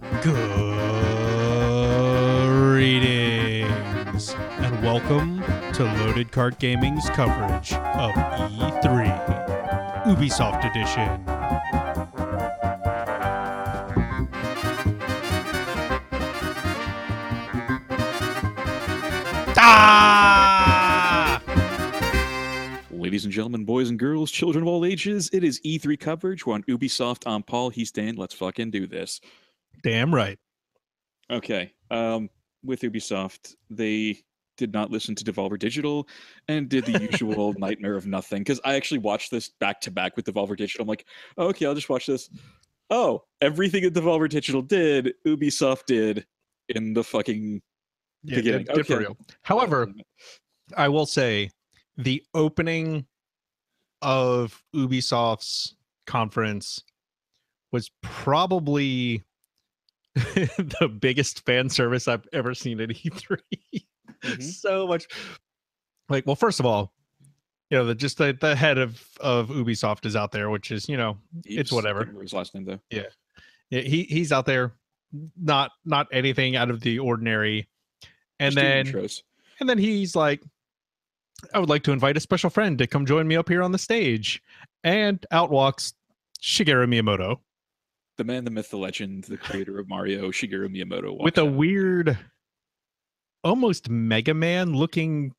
Greetings and welcome to Loaded Cart Gaming's coverage of E3 Ubisoft Edition. Ah! Ladies and gentlemen, boys and girls, children of all ages, it is E3 coverage. We're on Ubisoft. I'm Paul. He's Dan. Let's fucking do this. Damn right. Okay. Um, with Ubisoft, they did not listen to Devolver Digital and did the usual nightmare of nothing. Because I actually watched this back to back with Devolver Digital. I'm like, oh, okay, I'll just watch this. Oh, everything that Devolver Digital did, Ubisoft did in the fucking Yeah, beginning. did- Okay. real. However, I will say the opening of Ubisoft's conference was probably the biggest fan service I've ever seen at E3. Mhm. so much like well first of all you know the just the, the head of of Ubisoft is out there which is you know it's whatever. His last name though. yeah, yeah. he he's out there not not anything out of the ordinary and Just then and then he's like, I would like to invite a special friend to come join me up here on the stage. And out walks Shigeru Miyamoto the man, the myth, the legend, the creator of Mario, Shigeru Miyamoto, with a out. weird, almost Mega Man looking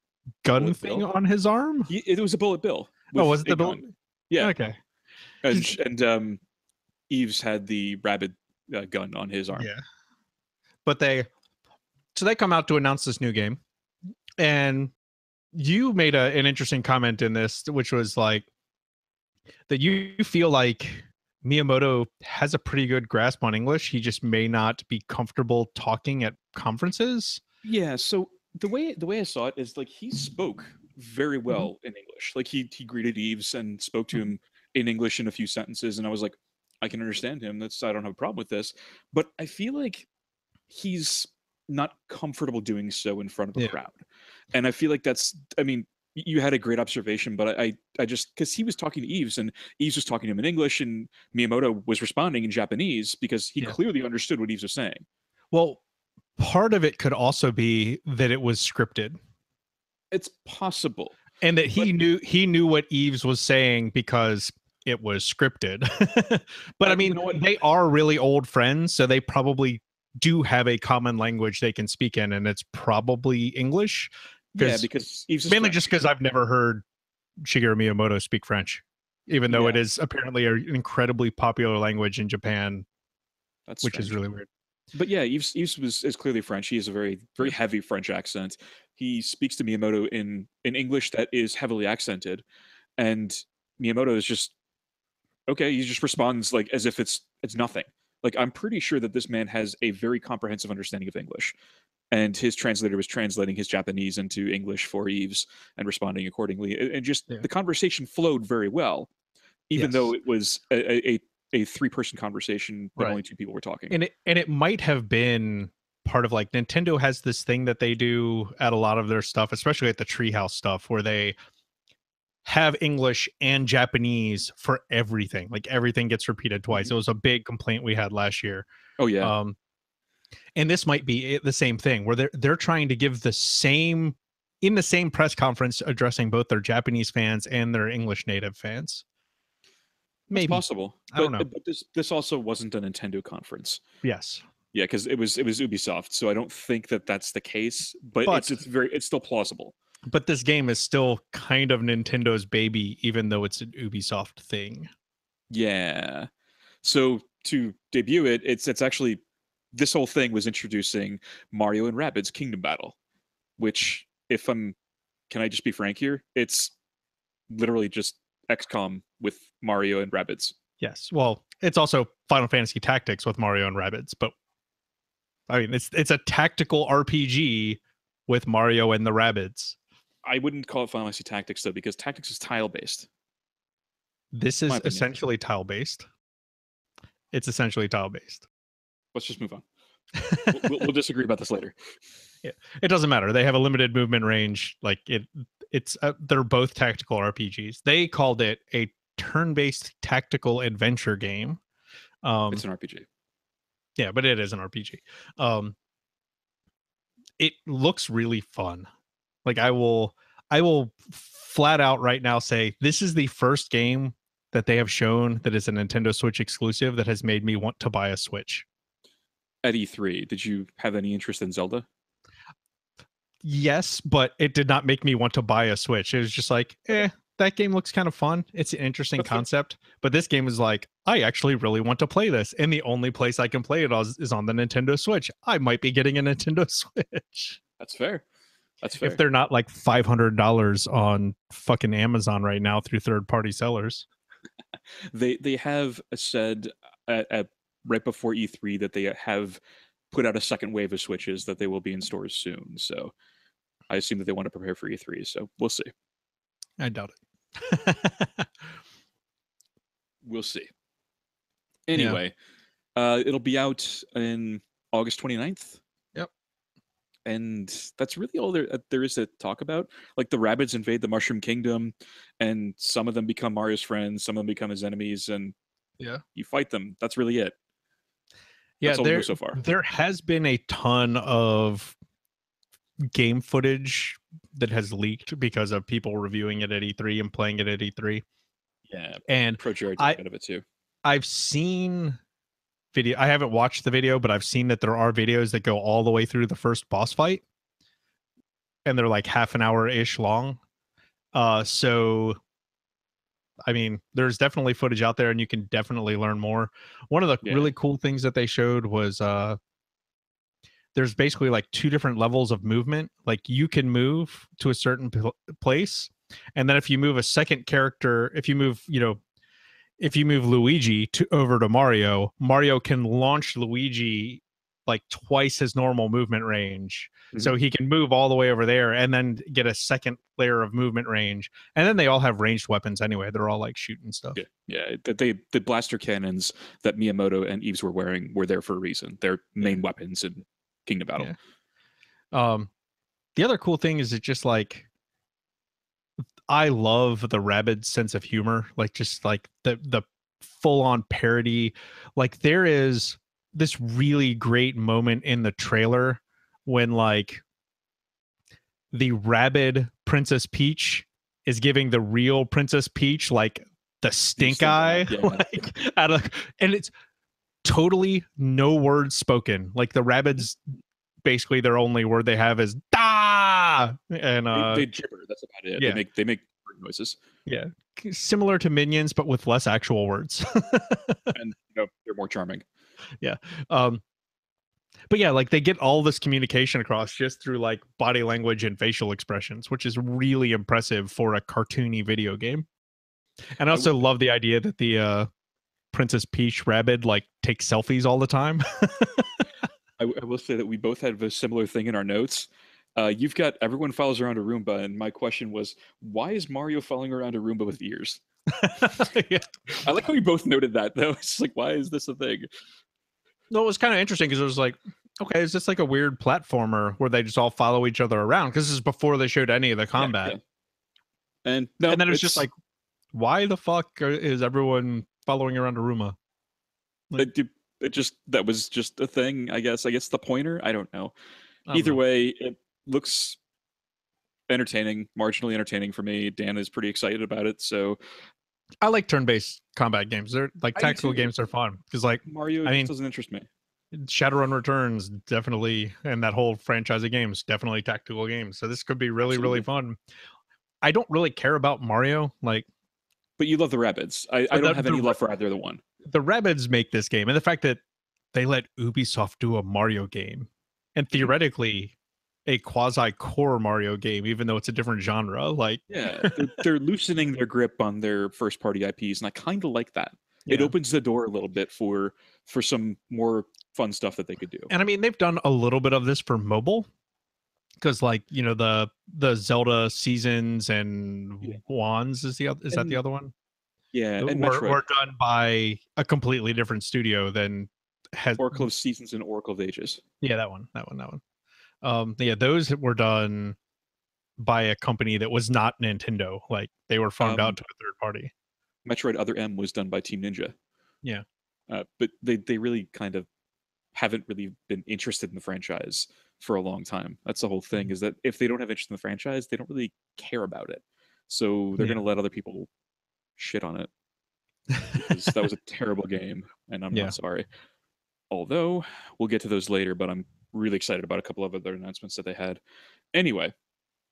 gun Bullet thing bill? on his arm. He- it was a bullet bill. Oh, was it the gun. Yeah, Okay. and, and um, Yves had the Rabbid uh, gun on his arm. Yeah. But they, so they come out to announce this new game. And you made a, an interesting comment in this, which was like that you feel like Miyamoto has a pretty good grasp on English. He just may not be comfortable talking at conferences. Yeah. So the way the way I saw it is like he spoke very Mm-hmm. well in English. Like he he greeted Yves and spoke to him in English in a few sentences, and I was like, I can understand him. That's I don't have a problem with this. But I feel like he's not comfortable doing so in front of a Yeah. crowd, and I feel like that's. I mean. You had a great observation, but I, I, just because he was talking to Yves and Yves was talking to him in English and Miyamoto was responding in Japanese because he Yeah. clearly understood what Yves was saying. Well, part of it could also be that it was scripted It's possible. and that he But- knew he knew what Yves was saying because it was scripted. but Uh, I you mean, know what? they are really old friends, so they probably do have a common language they can speak in, and it's probably English. Yeah, 'Cause- because Mainly just because I've never heard Shigeru Miyamoto speak French, even though it Yeah. is apparently an incredibly popular language in Japan, That's which is really weird. But yeah, Yves, Yves was is clearly French. He has a very very heavy French accent. He speaks to Miyamoto in in English that is heavily accented, and Miyamoto is just okay. He just responds like as if it's it's nothing. Like I'm pretty sure that this man has a very comprehensive understanding of English, and his translator was translating his Japanese into English for Yves and responding accordingly. And just Yeah. the conversation flowed very well, even though it was a a, a three person conversation, but Right. only two people were talking. and it and it might have been part of like Nintendo has this thing that they do at a lot of their stuff, especially at the Treehouse stuff, where they have English and Japanese for everything. Like everything gets repeated twice. It was a big complaint we had last year. oh yeah. Um, and this might be the same thing where they're they're trying to give the same in the same press conference addressing both their Japanese fans and their English native fans. It's Maybe possible. I don't know. But this this also wasn't a Nintendo conference. yes. Yeah, because it was it was Ubisoft, so I don't think that that's the case. But, But- it's it's very it's still plausible. But this game is still kind of Nintendo's baby, even though it's an Ubisoft thing. Yeah. So to debut it, it's it's actually this whole thing was introducing Mario and Rabbids Kingdom Battle, which if I'm can I just be frank here? It's literally just XCOM with Mario and Rabbids. Yes. Well, it's also Final Fantasy Tactics with Mario and Rabbids, but I mean, it's it's a tactical RPG with Mario and the Rabbids. I wouldn't call it Final Fantasy Tactics though, because Tactics is tile based. This is essentially tile based. It's essentially tile based. Let's just move on. We'll, we'll, disagree about this later. Yeah, It doesn't matter. They have a limited movement range. Like it, it's uh, they're both tactical RPGs. They called it a turn-based tactical adventure game. Um, It's an RPG. Yeah, but it is an RPG. Um, it looks really fun. Like I will, I will flat out right now say this is the first game that they have shown that is a Nintendo Switch exclusive that has made me want to buy a Switch. At E3, did you have any interest in Zelda? Yes, but it did not make me want to buy a Switch. It was just like, eh, that game looks kind of fun. It's an interesting That's concept, but this game is like, I actually really want to play this, and the only place I can play it is on the Nintendo Switch. I might be getting a Nintendo Switch That's fair. That's fair. if they're not like five hundred dollars on fucking Amazon right now through third party sellers. they they have said at, at right before E3 that they have put out a second wave of Switches that they will be in stores soon. So I assume that they want to prepare for E3. So we'll see. I doubt it. We'll see. Yeah. Anyway, uh, it'll be out in August 29th. And that's really all there uh, there is to talk about. Like the rabbits invade the Mushroom Kingdom, and some of them become Mario's friends, some of them become his enemies, and Yeah. you fight them. That's really it. yeah, That's there, so far. there has been a ton of game footage that has leaked because of people reviewing it at E3 and playing it at E3. Yeah, And ProJared did I- a bit of it too. I've seen video. I haven't watched the video, but I've seen that there are videos that go all the way through the first boss fight, and they're like half an hour ish long. Uh, so, I mean, there's definitely footage out there, and you can definitely learn more. One of the Yeah. really cool things that they showed was uh, there's basically like two different levels of movement. Like you can move to a certain pl- place, and then if you move a second character, if you move, you know, if you move Luigi to over to Mario, Mario can launch Luigi like twice his normal movement range. So he can move all the way over there and then get a second layer of movement range. And then they all have ranged weapons anyway. They're all like shooting stuff. Yeah, yeah. They the blaster cannons that Miyamoto and Yves were wearing were there for a reason. They're main weapons in Kingdom Battle. Yeah. Um the other cool thing is it just like I love the Rabbid sense of humor, like just like the the full on parody. Like there is this really great moment in the trailer when like the Rabbid Princess Peach is giving the real Princess Peach like the stink eye, yeah. like out of, and it's totally no words spoken. Like the rabbits, basically their only word they have is da, and They- uh, they, gibber. That's about it. yeah. They make they make noises, yeah, similar to minions but with less actual words. and you know they're more charming. Yeah. Um but yeah like they get all this communication across just through like body language and facial expressions which is really impressive for a cartoony video game and i I also love the idea that the uh princess peach rabbit like takes selfies all the time I will say that we both had a similar thing in our notes. Uh, you've got everyone follows around a Roomba, and my question was, why is Mario following around a Roomba with ears? yeah I like how we both noted that though. It's like, why is this a thing? no it was kind of interesting because it was like okay is this like a weird platformer where they just all follow each other around because this is before they showed any of the combat yeah. And no, and then it's just like why the fuck are- is everyone following around a Roomba? it, it- it just that was just a thing. I guess. I guess the pointer. I don't know. I don't Either know. way, it looks entertaining, marginally entertaining for me. Dan is pretty excited about it. So I like turn-based combat games. They're like tactical games are fun because like Mario I mean- doesn't interest me. Shadowrun Returns definitely, and that whole franchise of games definitely tactical games. So this could be really really fun. I don't really care about Mario. Like But you love the rabbits. I, I don't the- have any ra- love for either the one. the rabbits make this game, and the fact that they let Ubisoft do a Mario game, and mm-hmm. theoretically a quasi core Mario game, even though it's a different genre. Like Yeah, they're, they're loosening their grip on their first party IPs, and I kind of like that. It opens the door a little bit for for some more fun stuff that they could do. and I mean they've done a little bit of this for mobile because like you know the the Zelda seasons and Yeah. wands is the oth- is that the other one? Yeah, and were, were done by a completely different studio than has Oracle of Seasons and Oracle of Ages. yeah that one that one that one um yeah those were done by a company that was not Nintendo like they were farmed Um, out to a third party Metroid Other M was done by Team Ninja. Yeah. uh, but they they really kind of haven't really been interested in the franchise for a long time. That's the whole thing Mhm. is that if they don't have interest in the franchise, they don't really care about it. So they're Yeah. going to let other people shit on it. that was a terrible game, and I'm Yeah. not sorry. Although we'll get to those later, but I'm really excited about a couple of other announcements that they had. Anyway,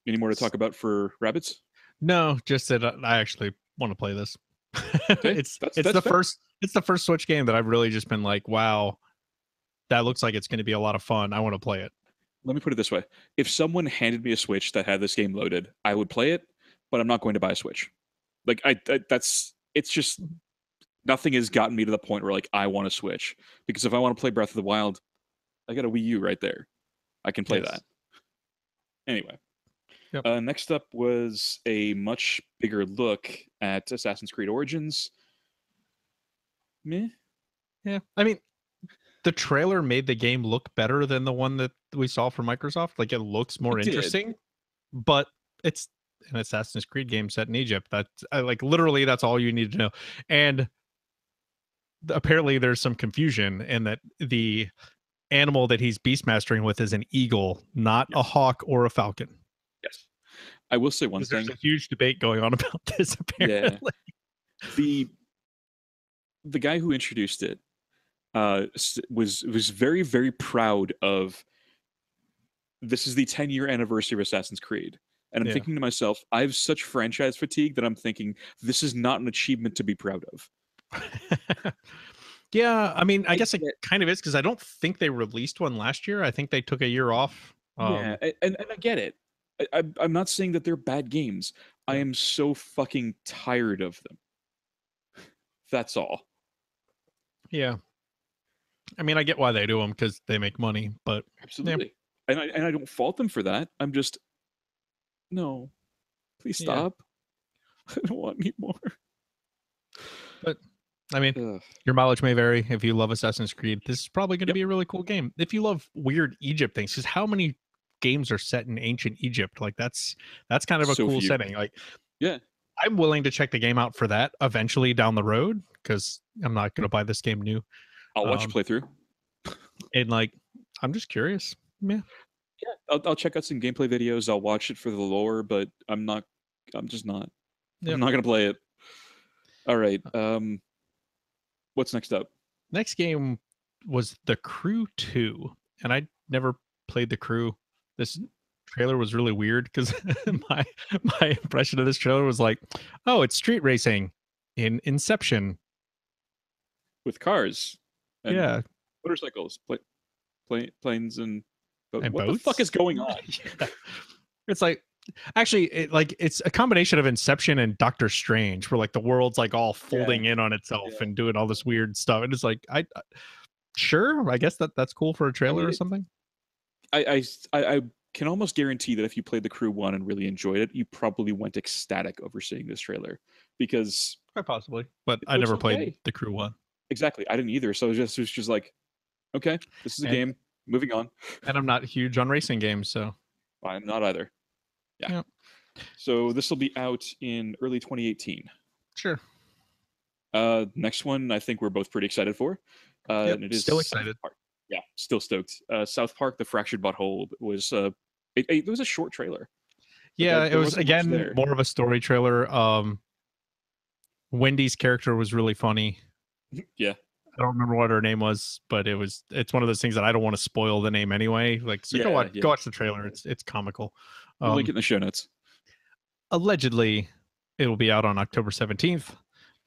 any more to talk about for rabbits? no, just that I I actually want to play this. it's that's- it's that's the fair. first it's the first Switch game that I've really just been like, wow, that looks like it's going to be a lot of fun. I want to play it. Let me put it this way: if someone handed me a Switch that had this game loaded, I would play it, but I'm not going to buy a Switch. Like I, I that's it's just nothing has gotten me to the point where like I want to switch because if I want to play Breath of the Wild, I got a Wii U right there. I can play Yes. that. Anyway, Yep. uh, next up was a much bigger look at Assassin's Creed Origins. Meh. Yeah, I mean, the trailer made the game look better than the one that we saw from Microsoft. Like it looks more It did. interesting, but it's an Assassin's Creed game set in Egypt. That's I, like literally that's all you need to know. And apparently, there's some confusion in that the animal that he's beastmastering with is an eagle, not a hawk or a falcon. Yes. I will say one thing. There's a huge debate going on about this. Apparently, the the guy who introduced it uh was was very very proud of this is the 10 year anniversary of Assassin's Creed and I'm Yeah. thinking to myself I have such franchise fatigue that I'm thinking this is not an achievement to be proud of yeah. I mean, I, guess it kind of is because I don't think they released one last year. I think they took a year off. Um, yeah and, and I get it I, I'm not saying that they're bad games I am so fucking tired of them that's all Yeah. I mean, I get why they do them because they make money, but Absolutely. And I and I don't fault them for that. I'm just no. Please Yeah. stop. I don't want any more. I mean, Ugh. your mileage may vary. If you love Assassin's Creed, this is probably going to Yep. be a really cool game. If you love weird Egypt things, because how many games are set in ancient Egypt? Like that's that's kind of a So cool few. setting. Like, Yeah. I'm willing to check the game out for that eventually down the road because I'm not going to buy this game new. I'll watch Um, a playthrough. And like, I'm just curious. Yeah. Yeah. I'll, I'll check out some gameplay videos. I'll watch it for the lore, but I'm not I'm just not. Yep. I'm not gonna play it. All right. Um what's next up? Next game was The Crew 2, and I never played The Crew. This trailer was really weird because my my impression of this trailer was like, oh, it's street racing in Inception. With cars. and yeah. Motorcycles. Pla- pla- planes and, And what the fuck is going on? Yeah. It's like actually it, like it's a combination of Inception and Doctor Strange where like the world's like all folding in on itself Yeah. and doing all this weird stuff. And it's like I I- sure, I guess that that's cool for a trailer or it- I I can almost guarantee that if you played the crew one and really enjoyed it, you probably went ecstatic over seeing this trailer because Quite possibly. But I never played the crew one. exactly I didn't either. So it was just it was just like, okay, this is a And- game. Moving on. And I'm not huge on racing games, so I'm not either. Yeah. Yep. So this will be out in early 2018. sure. Uh, next one I think we're both pretty excited for. Uh, Yep, it is still South excited. Park. Yeah, still stoked. Uh, South Park: The Fractured But Whole was uh, it, it was a short trailer. Yeah, it was again more of a story trailer. Um Wendy's character was really funny. Yeah. I don't remember what her name was, but it was it's one of those things that I don't want to spoil the name anyway. Like so go watch yeah. go watch the trailer. It's it's comical. We'll link it Um, in the show notes. allegedly it will be out on October 17th,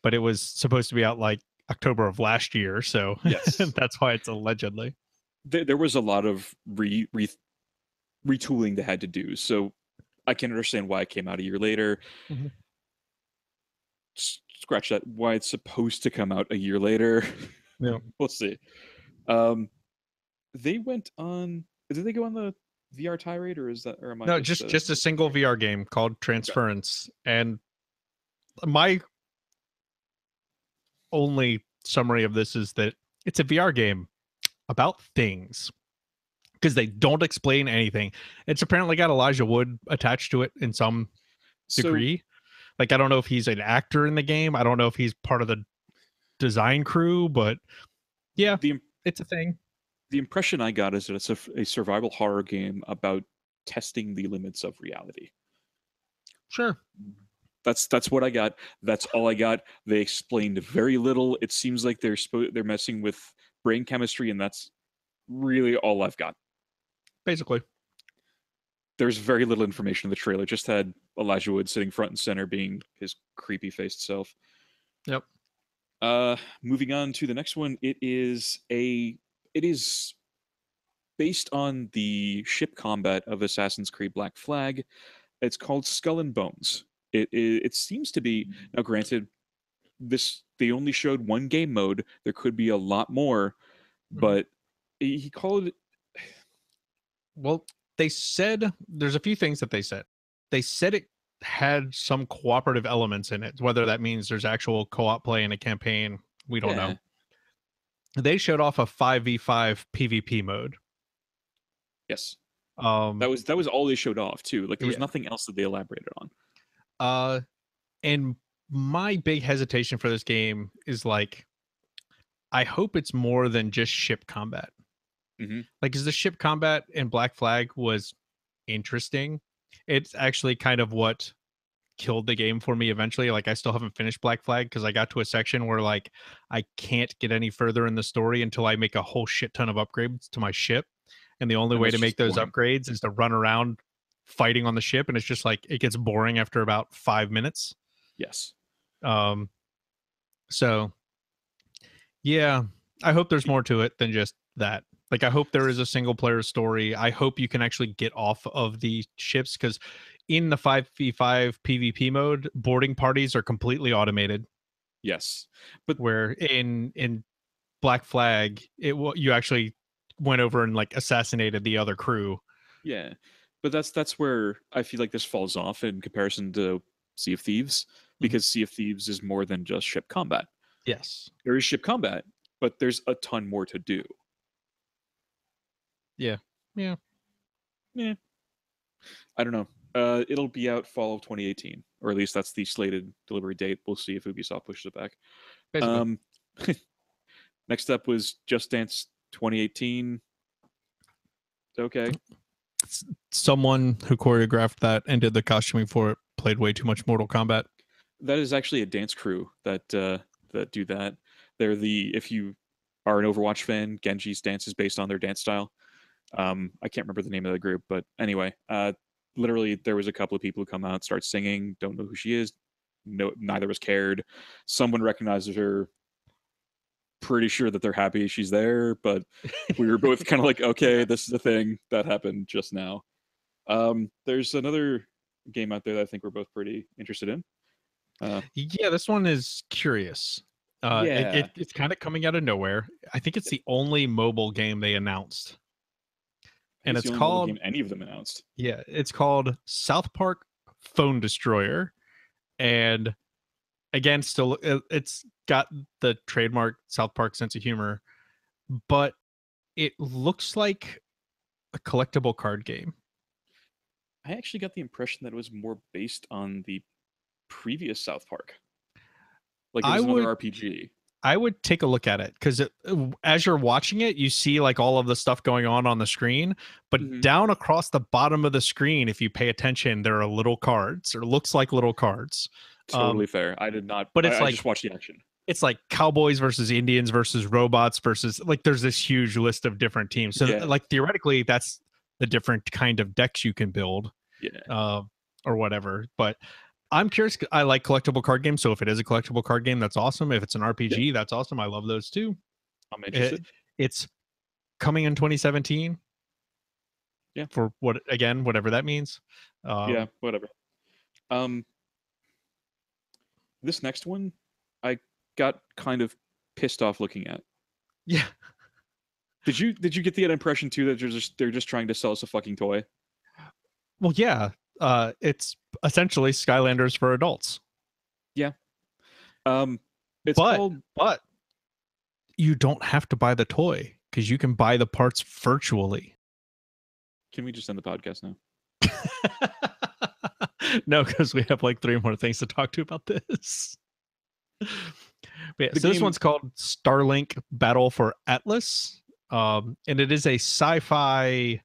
but it was supposed to be out like October of last year, so Yes. that's why it's allegedly. there, there was a lot of re, re retooling they had to do so i can understand why it came out a year later Mhm. Scratch that why it's supposed to come out a year later Yeah. we'll see um they went on did they go on the vr tirade or is that or am I no just uh, just a single vr game called transference and my only summary of this is that it's a vr game about things because they don't explain anything. It's apparently got elijah wood attached to it in some so degree. Like i don't know if he's an actor in the game i don't know if he's part of the design crew but yeah the it's a thing the impression I got is that it's a, a survival horror game about testing the limits of reality. Sure. That's that's what I got. That's all I got. They explained very little. It seems like they're spo- they're messing with brain chemistry, and that's really all I've got. Basically. There's very little information in the trailer. Just had Elijah Wood sitting front and center, being his creepy faced self. Yep. Uh, moving on to the next one. It is a. It is based on the ship combat of Assassin's Creed Black Flag. It's called Skull and Bones. It it, it seems to be now. Granted, this they only showed one game mode. There could be a lot more, Mhm. but he he called it. Well, they said there's a few things that they said. They said it had some cooperative elements in it. Whether that means there's actual co-op play in a campaign, we don't Yeah. know. They showed off a 5v5 PvP mode. Yes, Um that was that was all they showed off too. Like there was Yeah. nothing else that they elaborated on. Uh, and my big hesitation for this game is like, I hope it's more than just ship combat. Mhm. Like, is the ship combat in Black Flag was interesting. It's actually kind of what killed the game for me eventually. Like, I still haven't finished Black Flag because I got to a section where like I can't get any further in the story until I make a whole shit ton of upgrades to my ship. And the only And way to make those boring. upgrades is to run around fighting on the ship and it's just like it gets boring after about five minutes Yes, um so yeah i hope there's more to it than just that like i hope there is a single player story i hope you can actually get off of the ships because in the 5v5 pvp mode boarding parties are completely automated yes, But where in in black flag it you actually went over and like assassinated the other crew yeah. But that's that's where I feel like this falls off in comparison to Sea of Thieves, mm-hmm. because Sea of Thieves is more than just ship combat. yes There is ship combat, but there's a ton more to do. Yeah. Yeah. Yeah. I don't know. Uh, it'll be out fall of 2018, or at least that's the slated delivery date. We'll see if Ubisoft pushes it back. Um, next up was Just Dance 2018. Okay. someone who choreographed that and did the costuming for it played way too much mortal kombat that is actually a dance crew that uh, that do that. They're the if you are an Overwatch fan, Genji's dance is based on their dance style. Um, I can't remember the name of the group, but anyway, uh, literally there was a couple of people who come out, start singing, don't know who she is. No, neither was cared. Someone recognizes her. Pretty sure that they're happy she's there, but we were both kind of like, okay, this is a thing that happened just now. Um, there's another game out there that I think we're both pretty interested in. Uh, Yeah, this one is curious. Uh, it- Yeah. it, it's kind of coming out of nowhere. I think it's the only mobile game they announced. And It's it's the only called any of them announced. yeah, it's called South Park Phone Destroyer, and again, still it- it's got the trademark South Park sense of humor, but it looks like a collectible card game. I actually got the impression that it was more based on the previous South Park. Like it I another would- RPG. I would take a look at it because as you're watching it, you see like all of the stuff going on on the screen, but Mhm. down across the bottom of the screen, if you pay attention, there are little cards or looks like little cards. Totally fair. I did not. um, but it's I like- just watched the action. It's like cowboys versus Indians versus robots versus like there's this huge list of different teams. So Yeah. like theoretically, that's the different kind of decks you can build Yeah. uh, or whatever. But I'm curious. I like collectible card games, so if it is a collectible card game, that's awesome. If it's an RPG, that's awesome. I love those too. I'm interested. it's coming in 2017 Yeah. for what again whatever that means um, yeah. Whatever. Um. This next one, I got kind of pissed off looking at. yeah Did you Did you get the impression too that they're just they're just trying to sell us a fucking toy? well yeah uh it's essentially skylanders for adults Yeah. Um. It's But- called but you don't have to buy the toy because you can buy the parts virtually Can we just end the podcast now? no because we have like three more things to talk to about this but yeah, The so this one's called starlink battle for atlas um, and it is a sci-fi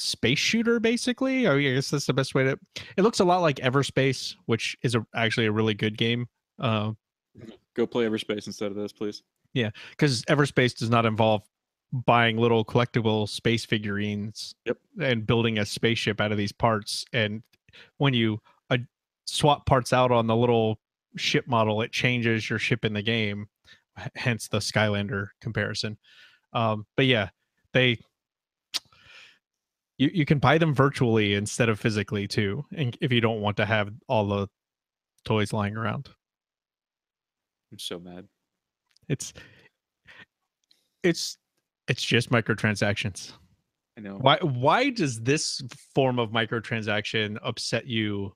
space shooter, basically. I guess that's the best way to. It looks a lot like Everspace, which is a, actually a really good game. Uh, Go play Everspace instead of this, please. Yeah, because Everspace does not involve buying little collectible space figurines Yep. and building a spaceship out of these parts. And when you uh, swap parts out on the little ship model, it changes your ship in the game. Hence the Skylander comparison. Um, but yeah, they you you can buy them virtually instead of physically too, and if you don't want to have all the toys lying around. I'm so mad. It's it's it's just microtransactions. I know. Why why does this form of microtransaction upset you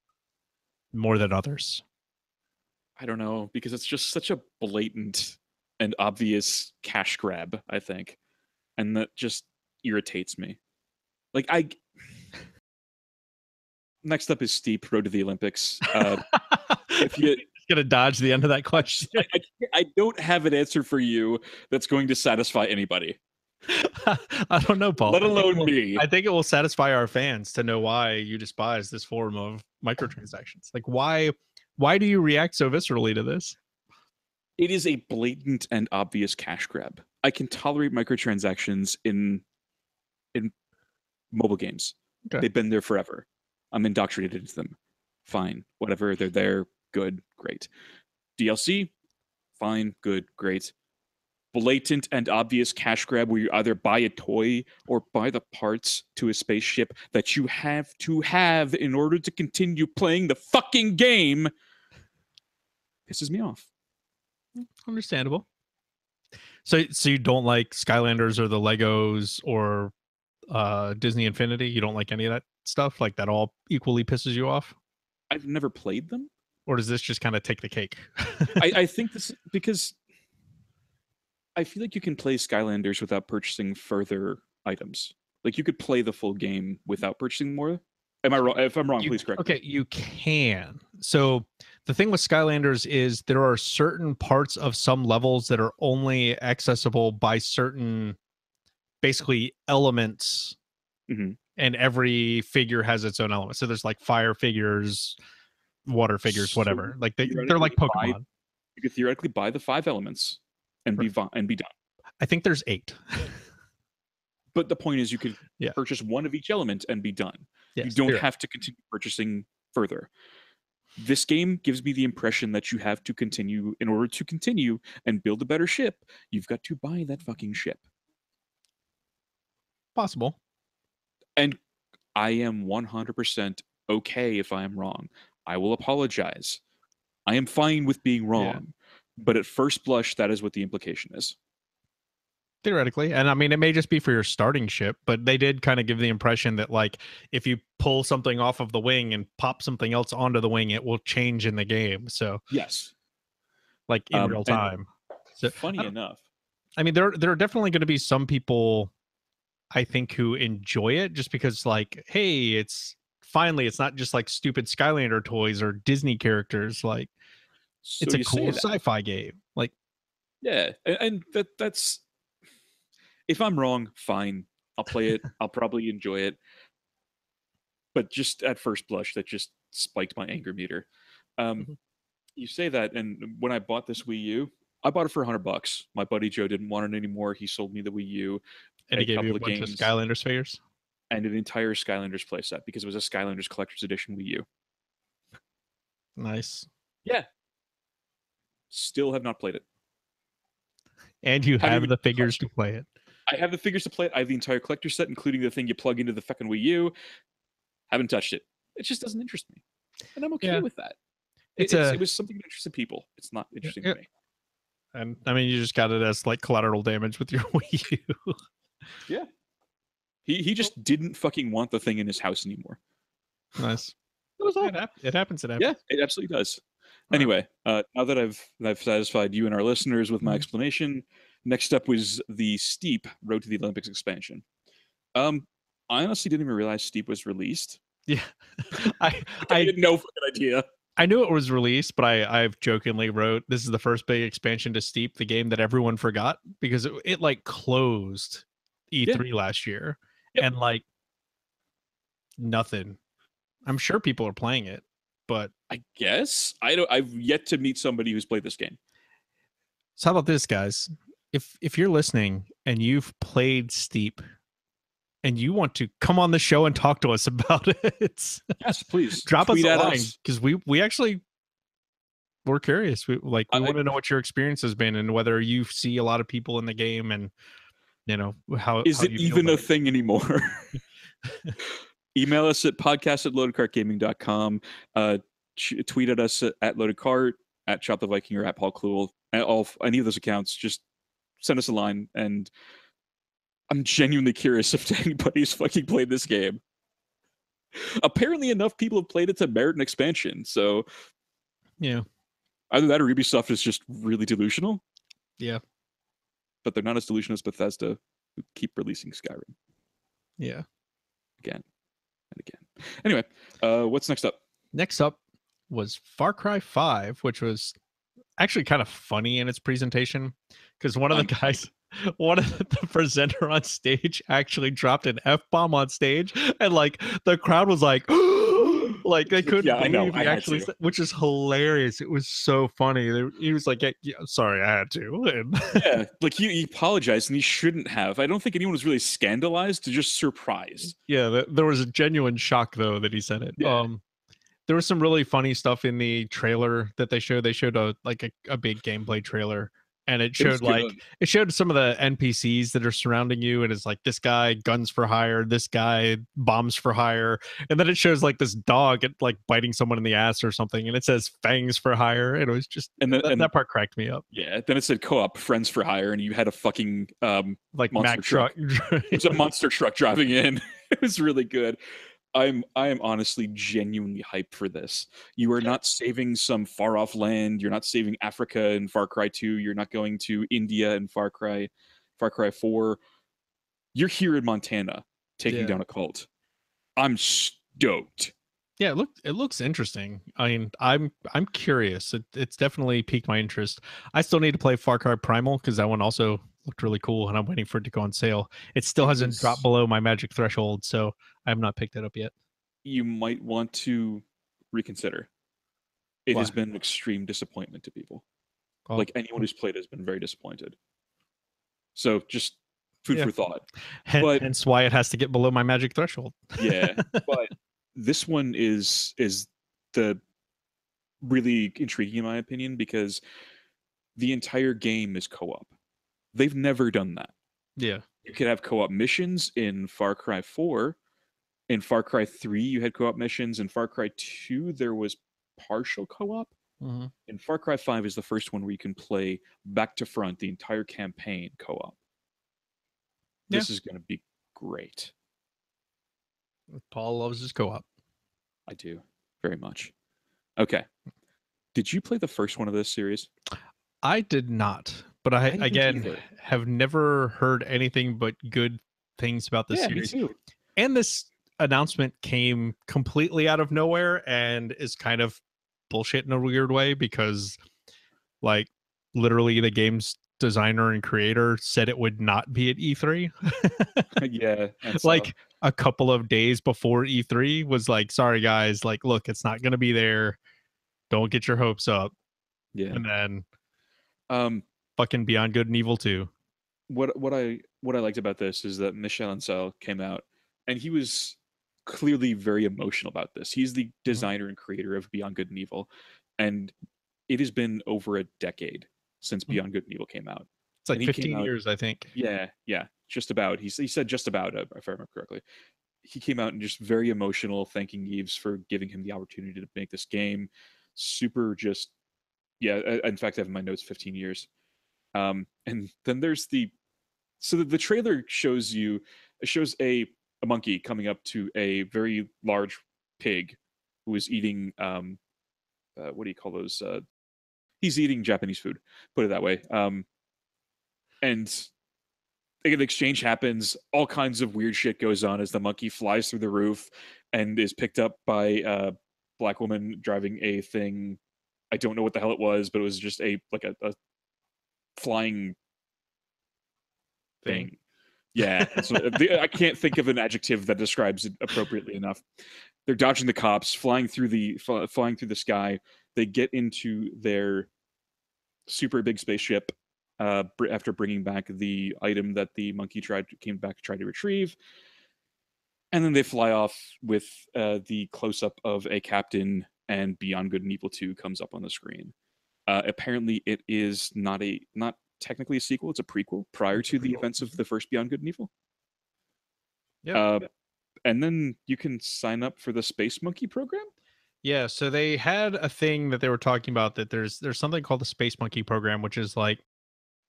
more than others? I don't know because it's just such a blatant and obvious cash grab. I think, and that just irritates me. Like I. Next up is steep road to the Olympics. Uh, if you, Just gonna dodge the end of that question. I, I, I don't have an answer for you that's going to satisfy anybody, I don't know, Paul. let I alone will- me. I think it will satisfy our fans to know why you despise this form of microtransactions. Like why why do you react so viscerally to this? it is a blatant and obvious cash grab. I can tolerate microtransactions in in mobile games. Okay. They've been there forever. I'm indoctrinated into them. Fine, whatever. They're there. Good, great. DLC, fine, good, great. Blatant and obvious cash grab where you either buy a toy or buy the parts to a spaceship that you have to have in order to continue playing the fucking game pisses me off. Understandable. So so you don't like Skylanders or the Legos or uh Disney Infinity? You don't like any of that stuff? Like that all equally pisses you off? I've never played them. Or does this just kind of take the cake? I, I think this because I feel like you can play Skylanders without purchasing further items. Like you could play the full game without purchasing more. Am I wrong? If I'm wrong, You- please correct. me. Okay, you can. So the thing with Skylanders is there are certain parts of some levels that are only accessible by certain basically elements Mhm. and every figure has its own element. So there's like fire figures, water figures, So whatever. Like they, they're like Pokemon. You could theoretically buy the five elements and be vi- and be done. I think there's eight. But the point is, you could Yeah. purchase one of each element and be done. you don't theoret- have to continue purchasing further. This game gives me the impression that you have to continue in order to continue and build a better ship. You've got to buy that fucking ship. Possible. And I am 100% okay if I am wrong. I will apologize. I am fine with being wrong. But at first blush, that is what the implication is. Theoretically. And I mean it may just be for your starting ship, but they did kind of give the impression that like if you pull something off of the wing and pop something else onto the wing, it will change in the game. So Yes. like in Um, real time. So Funny I enough. I mean, there there are definitely going to be some people, I think, who enjoy it just because, like, hey, it's finally it's not just like stupid Skylander toys or Disney characters. Like, So it's a cool sci-fi game. Like, Yeah, and, and that that's if I'm wrong, fine. I'll play it. I'll probably enjoy it. But just at first blush, that just spiked my anger meter. Um, Mhm. You say that, and when I bought this Wii U, I bought it for hundred bucks. My buddy Joe didn't want it anymore. He sold me the Wii U and he gave you a bunch of. Skylanders figures. and an entire Skylanders playset because it was a Skylanders Collector's Edition Wii U. Nice. Yeah. Still have not played it. And you have the figures to play it. I have the figures to play it. I have the entire collector set, including the thing you plug into the fucking Wii U. Haven't touched it. It just doesn't interest me, and I'm okay Yeah. with that. It's It- it's- a- it was something that interested people. It's not interesting yeah. to me. And I mean, you just got it as like collateral damage with your Wii U. He he just didn't fucking want the thing in his house anymore. nice. That was all. It, hap- it happens. It happens. Yeah, it absolutely does. right. Anyway, uh, now that I've I've satisfied you and our listeners with my Mhm. explanation, next up was the Steep Road to the Olympics expansion. Um, I honestly didn't even realize Steep was released. Yeah. I I I had no fucking idea. I knew it was released, but I I've jokingly wrote this is the first big expansion to Steep, the game that everyone forgot because it, it like closed E3 last year Yep. and like nothing. I'm sure people are playing it, but I guess I don't. I've yet to meet somebody who's played this game. so how about this, guys? If if you're listening and you've played Steep and you want to come on the show and talk to us about it, Yes, please drop us a line because we we actually we're curious. We like we I- want to know what your experience has been and whether you see a lot of people in the game and you know how Is how it even a it. thing anymore? Email us at podcast at loadedcartgaming.com. Uh, ch- tweet at us at, at loaded cart, at Chop the Viking, or at Paul Kluel. At all any of those accounts, just send us a line. And I'm genuinely curious if anybody's fucking played this game. Apparently, enough people have played it to merit an expansion. So Yeah, either that or Ubisoft is just really delusional. Yeah. But they're not as delusional as Bethesda, who keep releasing Skyrim yeah. again and again. Anyway, uh, what's next up? Next up was Far Cry 5, which was actually kind of funny in its presentation because one of the guys, one of the presenter on stage actually dropped an F bomb on stage and like the crowd was like, like they couldn't Yeah, believe he actually, said- which is hilarious. It was so funny. They, he was like, yeah, yeah, sorry, I had to. And yeah, like he, he apologized and he shouldn't have. I don't think anyone was really scandalized, just surprised. yeah, th- there was a genuine shock though that he said it. Yeah. Um, there was some really funny stuff in the trailer that they showed. They showed a like a, a big gameplay trailer, and it It showed like good. it showed some of the NPCs that are surrounding you, and it's like this guy guns for hire, this guy bombs for hire, and then it shows like this dog at, like biting someone in the ass or something, and it says fangs for hire, and it was just and then that, and that part cracked me up. yeah, then it said co-op friends for hire, and you had a fucking um, Like Monster Mack truck. truck. it was a monster truck driving in. it was really good. I'm I am honestly genuinely hyped for this. You are not saving some far off land. You're not saving Africa in Far Cry 2. You're not going to India in Far Cry Far Cry 4. You're here in Montana taking Yeah. down a cult. I'm stoked. Yeah, it looked it looks interesting. I mean, I'm I'm curious. It, it's definitely piqued my interest. I still need to play Far Cry Primal because that one also looked really cool, and I'm waiting for it to go on sale. It still hasn't dropped below my magic threshold, so I have not picked it up yet. You might want to reconsider. It has been an extreme disappointment to people. Oh, Like anyone who's played has been very disappointed. So just food Yeah. for thought. hen- but- hence why it has to get below my magic threshold. yeah but this one is is the really intriguing in my opinion because the entire game is co-op they've never done that Yeah, you could have co-op missions in far cry 4 in far cry 3 you had co-op missions in far cry 2 there was partial co-op Mhm. and far cry 5 is the first one where you can play back to front the entire campaign co-op Yeah. this is going to be great Paul loves his co-op. I do very much. Okay. Did you play the first one of this series? I did not, but I, didn't again have never heard anything but good things about this series. too. and this announcement came completely out of nowhere and is kind of bullshit in a weird way because like literally the game's designer and creator said it would not be at E3 yeah. and so- like a couple of days before E3 was like sorry guys like look it's not going to be there don't get your hopes up yeah. and then Um, fucking Beyond Good and Evil 2 what what I what I liked about this is that Michel Ancel came out and he was clearly very emotional about this. He's the designer and creator of Beyond Good and Evil, and it has been over a decade since Mhm. Beyond Good and Evil came out. it's like And he came 15 out- years I think Yeah, yeah, just about. He he said just about, uh, if I remember correctly. He came out and just very emotional, thanking Yves for giving him the opportunity to make this game. Super, just yeah. In fact, I have in my notes 15 years. Um, and then there's the so the, the trailer shows you shows a a monkey coming up to a very large pig who is eating um uh, what do you call those uh he's eating japanese food put it that way um and an exchange happens all kinds of weird shit goes on as the monkey flies through the roof and is picked up by a black woman driving a thing. I don't know what the hell it was, but it was just a like a, a flying thing. Yeah, so the, I can't think of an adjective that describes it appropriately enough. They're dodging the cops, flying through the fl- flying through the sky. They get into their super big spaceship uh, br- after bringing back the item that the monkey tried came back to try to retrieve, and then they fly off with uh, the close up of a captain and Beyond Good and Evil Two comes up on the screen. Uh, apparently, it is not a not technically a sequel; it's a prequel prior to the events of the first Beyond Good and Evil. Yeah, Uh, and then you can sign up for the Space Monkey program. Yeah, so they had a thing that they were talking about that there's there's something called the Space Monkey program, which is like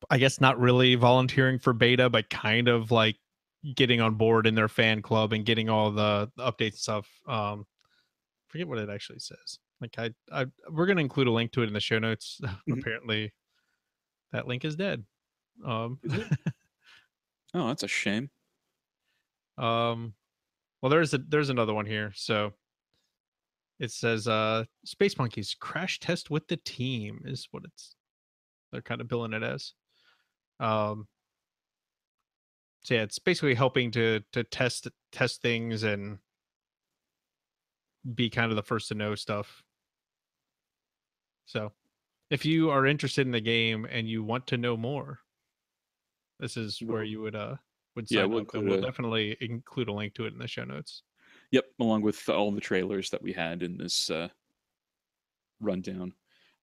I guess not really volunteering for beta, but kind of like getting on board in their fan club and getting all the the updates and stuff. Um forget what it actually says. Like I, I we're gonna include a link to it in the show notes. Mhm. Apparently that link is dead. Um? Oh, that's a shame. Um, well, there's a there's another one here. So it says uh Space Monkeys crash test with the team is what it's they're kind of billing it as. Um so yeah, it's basically helping to to test test things and be kind of the first to know stuff. So if you are interested in the game and you want to know more, this is where you would uh would Yeah, we'll include we'll a- definitely include a link to it in the show notes. Yep, along with all the trailers that we had in this uh, rundown.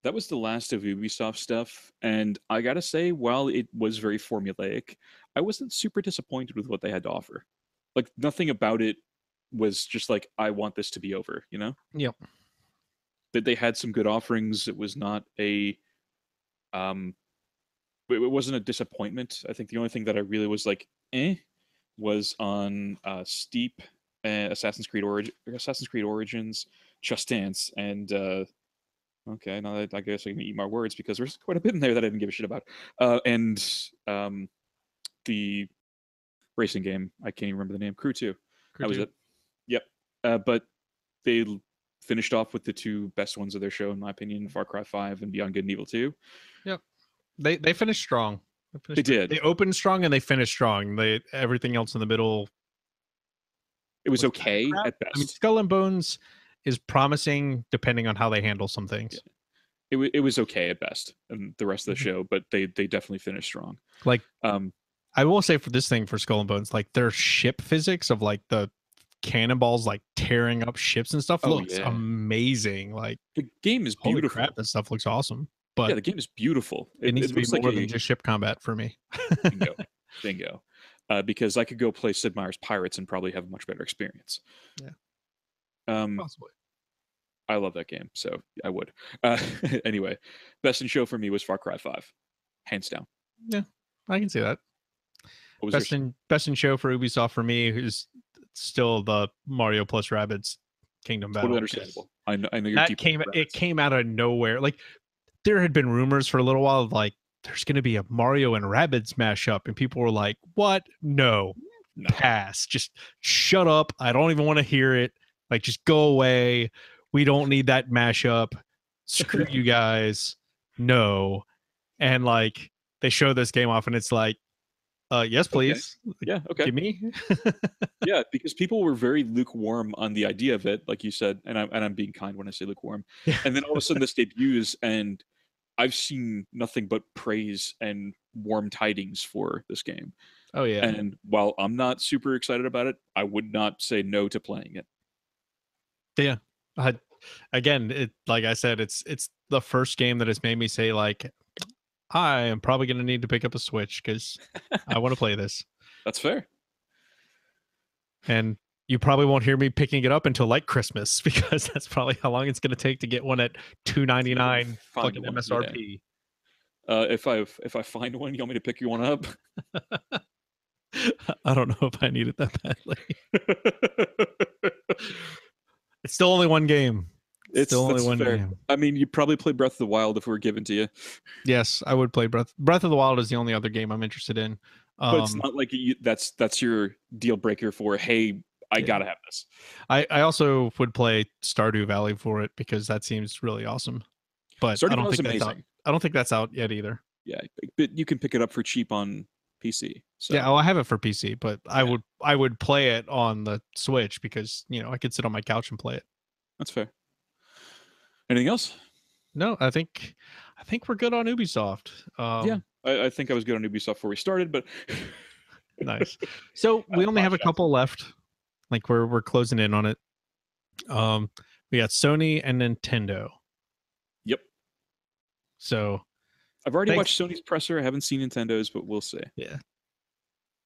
That was the last of Ubisoft stuff, and I gotta say, while it was very formulaic, I wasn't super disappointed with what they had to offer. Like nothing about it was just like I want this to be over, you know? Yep. That they had some good offerings. It was not a um it it wasn't a disappointment. I think the only thing that I really was like, eh, was on uh Steep uh, Assassin's Creed Origin, Assassin's Creed Origins, Just Dance, and uh, okay, now that I guess I can eat my words because there's quite a bit in there that I didn't give a shit about, uh, and um, the racing game I can't even remember the name. Crew Two. Crew That was it. Yep. Uh, but they finished off with the two best ones of their show, in my opinion: Far Cry Five and Beyond Good and Evil Two. Yep, They they finished strong. They, They did. They opened strong and they finished strong. They everything else in the middle. It was was okay crap. at best. I mean, Skull and Bones is promising depending on how they handle some things. it, wa- it was okay at best, and the rest of the Mhm. show, but they they definitely finished strong. Like Um, I will say for this thing for Skull and Bones, like their ship physics of like the cannonballs like tearing up ships and stuff Oh, looks yeah. amazing. Like the game is beautiful. crap, this stuff looks awesome. But yeah, the game is beautiful. it, needs to be more like than a- just ship combat for me. bingo, bingo. Uh, because I could go play Sid Meier's Pirates and probably have a much better experience. Yeah. Um, Possibly. I love that game, so I would. Uh, anyway, best in show for me was Far Cry Five, hands down. Yeah, I can see that. Best in best in show for Ubisoft for me is still the Mario plus Rabbids Kingdom Battle. totally understandable? I know, I know you're That came it came out of nowhere. Like there had been rumors for a little while of like there's going to be a Mario and Rabbids mashup and people were like, "What? No. No. Pass. Just shut up. I don't even want to hear it. Like just go away. We don't need that mashup. Screw you guys. No." And like they show this game off and it's like, "Uh yes, please. Yeah, okay. Give me." yeah, because people were very lukewarm on the idea of it, like you said, and I'm and I'm being kind when I say lukewarm. Yeah. And then all of a sudden this debuts, and I've seen nothing but praise and warm tidings for this game. oh yeah. And while I'm not super excited about it, I would not say no to playing it. Yeah. I, again, it like I said, it's it's the first game that has made me say like, I am probably going to need to pick up a Switch because I want to play this. That's fair. And you probably won't hear me picking it up until like Christmas because that's probably how long it's going to take to get one at two ninety nine fucking. MSRP. Uh, if I if I find one, you want me to pick you one up? I don't know if I need it that badly. It's still only one game. It's still only one fair. I mean, you'd probably play Breath of the Wild if it were given to you, Yes, I would play Breath. Breath of the Wild is the only other game I'm interested in. but it's Um, not like you, that's that's your deal breaker for. Hey, I Yeah. gotta have this. I, I also would play Stardew Valley for it because that seems really awesome. But Stardew I don't Valley's think that's out. I don't think that's out yet either. Yeah, but you can pick it up for cheap on PC. So Yeah, oh, I have it for PC, but I would I would play it on the Switch because you know I could sit on my couch and play it. that's fair. Anything else? No, I think I think we're good on Ubisoft. Um, I, I think I was good on Ubisoft before we started, but nice. So we only have a couple left. Like we're we're closing in on it. Um, we got Sony and Nintendo. Yep. So I've already Thanks. watched Sony's presser. I haven't seen Nintendo's, but we'll see. yeah,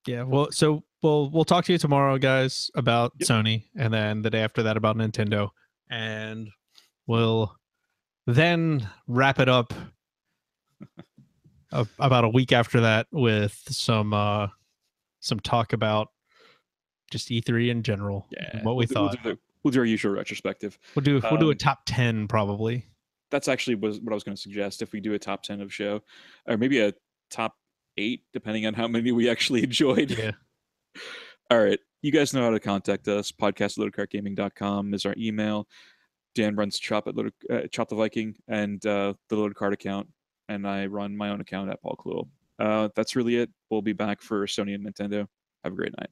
yeah. Well, so we'll we'll talk to you tomorrow, guys, about Yep. Sony, and then the day after that about Nintendo, and we'll then wrap it up a- about a week after that with some uh some talk about just E3 in general. Yeah, what we we'll do- we'll thought. do we'll do our usual retrospective. We'll do we'll do a Um, top ten probably. That's actually was what I was going to suggest. If we do a top ten of show, or maybe a top eight, depending on how many we actually enjoyed. Yeah. All right. You guys know how to contact us. Podcast at is our email. Dan runs Chop at Loaded, uh, Chop the Viking and uh, the Loaded Card account. And I run my own account at Paul Cluel. Uh, that's really it. We'll be back for Sony and Nintendo. Have a great night.